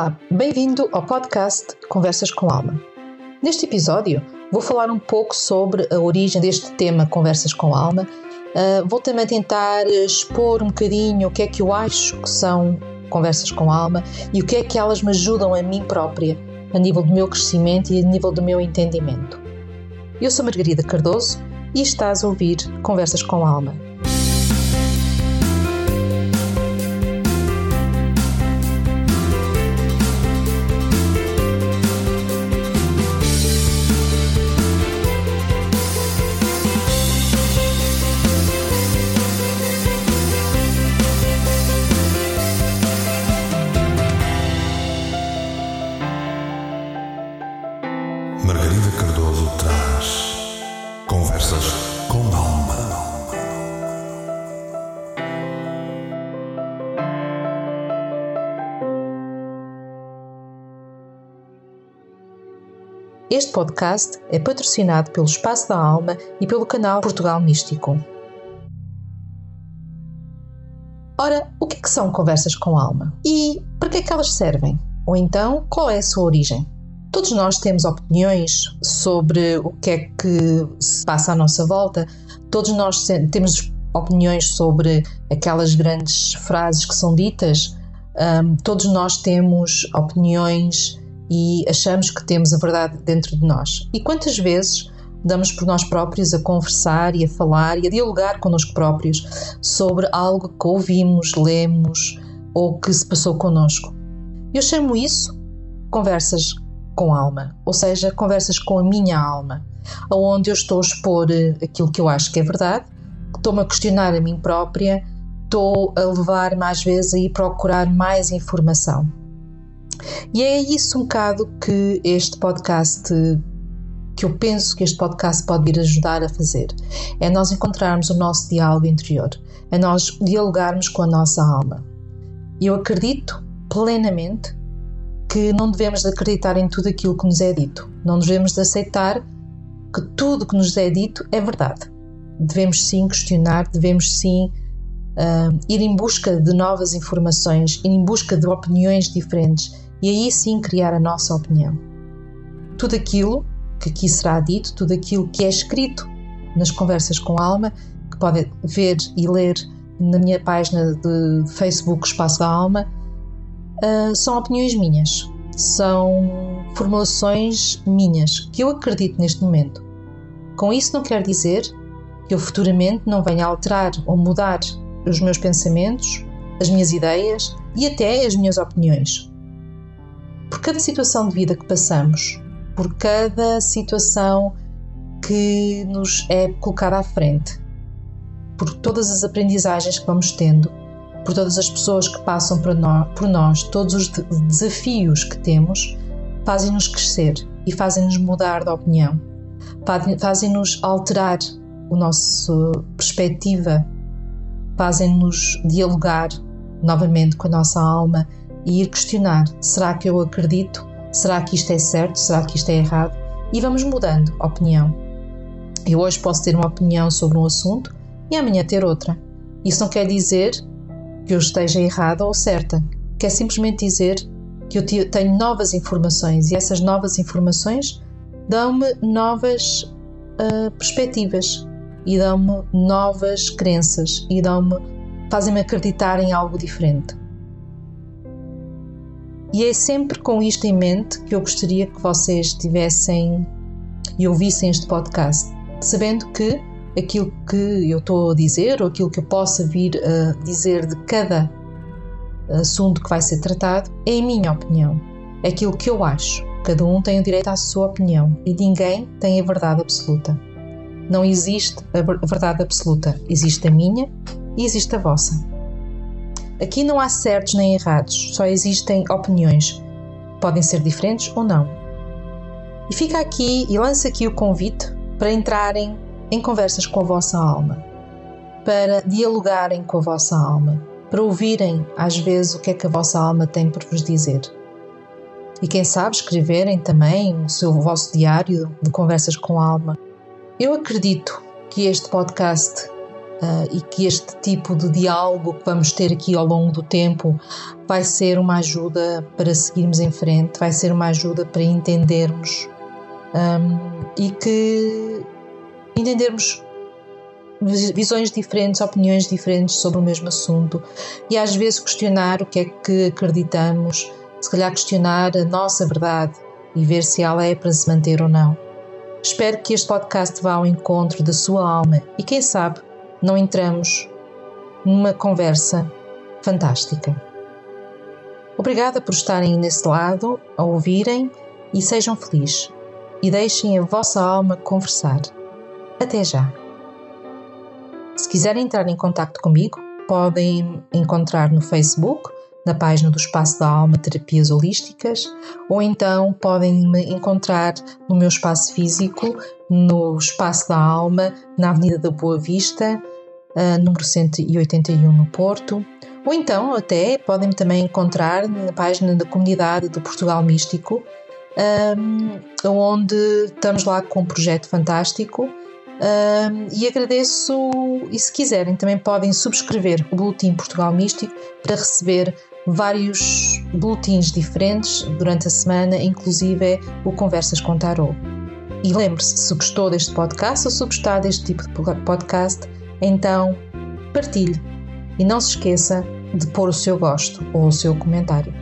Olá, bem-vindo ao podcast Conversas com Alma. Neste episódio vou falar um pouco sobre a origem deste tema Conversas com Alma. Uh, vou também tentar expor um bocadinho o que é que eu acho que são conversas com alma e o que é que elas me ajudam a mim própria, a nível do meu crescimento e a nível do meu entendimento. Eu sou Margarida Cardoso e estás a ouvir Conversas com Alma. Este podcast é patrocinado pelo Espaço da Alma e pelo canal Portugal Místico. Ora, o que, é que são conversas com alma? E para que é que elas servem? Ou então, qual é a sua origem? Todos nós temos opiniões sobre o que é que se passa à nossa volta, todos nós temos opiniões sobre aquelas grandes frases que são ditas, um, todos nós temos opiniões e achamos que temos a verdade dentro de nós. E quantas vezes damos por nós próprios a conversar e a falar e a dialogar connosco próprios sobre algo que ouvimos, lemos ou que se passou connosco? Eu chamo isso conversas com alma, ou seja, conversas com a minha alma, onde eu estou a expor eh, aquilo que eu acho que é verdade, estou-me a questionar a mim própria, estou a levar mais vezes a ir procurar mais informação. E é isso um bocado que este podcast, que eu penso que este podcast pode vir ajudar a fazer. É nós encontrarmos o nosso diálogo interior, é nós dialogarmos com a nossa alma. Eu acredito plenamente que não devemos acreditar em tudo aquilo que nos é dito. Não devemos de aceitar que tudo que nos é dito é verdade. Devemos sim questionar, devemos sim uh, ir em busca de novas informações, ir em busca de opiniões diferentes e aí sim criar a nossa opinião. Tudo aquilo que aqui será dito, tudo aquilo que é escrito nas conversas com alma, que podem ver e ler na minha página de Facebook Espaço da Alma, uh, são opiniões minhas, são formulações minhas que eu acredito neste momento. Com isso, não quer dizer que eu futuramente não venha alterar ou mudar os meus pensamentos, as minhas ideias e até as minhas opiniões por cada situação de vida que passamos, por cada situação que nos é colocada à frente, por todas as aprendizagens que vamos tendo, por todas as pessoas que passam por nós, por nós todos os desafios que temos, fazem-nos crescer e fazem-nos mudar de opinião, fazem-nos alterar a nossa perspectiva, fazem-nos dialogar novamente com a nossa alma e ir questionar: será que eu acredito? Será que isto é certo? Será que isto é errado? E vamos mudando a opinião. Eu hoje posso ter uma opinião sobre um assunto e amanhã ter outra. Isso não quer dizer que eu esteja errada ou certa, quer simplesmente dizer que eu tenho novas informações e essas novas informações dão-me novas uh, perspectivas e dão-me novas crenças e dão-me fazem-me acreditar em algo diferente. E é sempre com isto em mente que eu gostaria que vocês tivessem e ouvissem este podcast, sabendo que aquilo que eu estou a dizer ou aquilo que eu possa vir a dizer de cada assunto que vai ser tratado é a minha opinião, é aquilo que eu acho. Cada um tem o direito à sua opinião e ninguém tem a verdade absoluta. Não existe a verdade absoluta, existe a minha e existe a vossa. Aqui não há certos nem errados, só existem opiniões. Podem ser diferentes ou não. E fica aqui e lança aqui o convite para entrarem em conversas com a vossa alma, para dialogarem com a vossa alma, para ouvirem às vezes o que é que a vossa alma tem por vos dizer. E quem sabe escreverem também o seu o vosso diário de conversas com a alma. Eu acredito que este podcast uh, e que este tipo de diálogo que vamos ter aqui ao longo do tempo vai ser uma ajuda para seguirmos em frente, vai ser uma ajuda para entendermos um, e que entendermos visões diferentes, opiniões diferentes sobre o mesmo assunto e às vezes questionar o que é que acreditamos, se calhar questionar a nossa verdade e ver se ela é para se manter ou não. Espero que este podcast vá ao encontro da sua alma e quem sabe não entramos numa conversa fantástica. Obrigada por estarem nesse lado, a ouvirem e sejam felizes. E deixem a vossa alma conversar. Até já! Se quiserem entrar em contato comigo, podem encontrar no Facebook, na página do Espaço da Alma Terapias Holísticas, ou então podem me encontrar no meu espaço físico, no Espaço da Alma, na Avenida da Boa Vista, uh, número 181 no Porto, ou então até podem-me também encontrar na página da comunidade do Portugal Místico, um, onde estamos lá com um projeto fantástico. Um, e agradeço, e se quiserem, também podem subscrever o Boletim Portugal Místico para receber vários boletins diferentes durante a semana, inclusive o Conversas com Tarot. E lembre-se, se gostou deste podcast ou se gostar deste tipo de podcast, então partilhe e não se esqueça de pôr o seu gosto ou o seu comentário.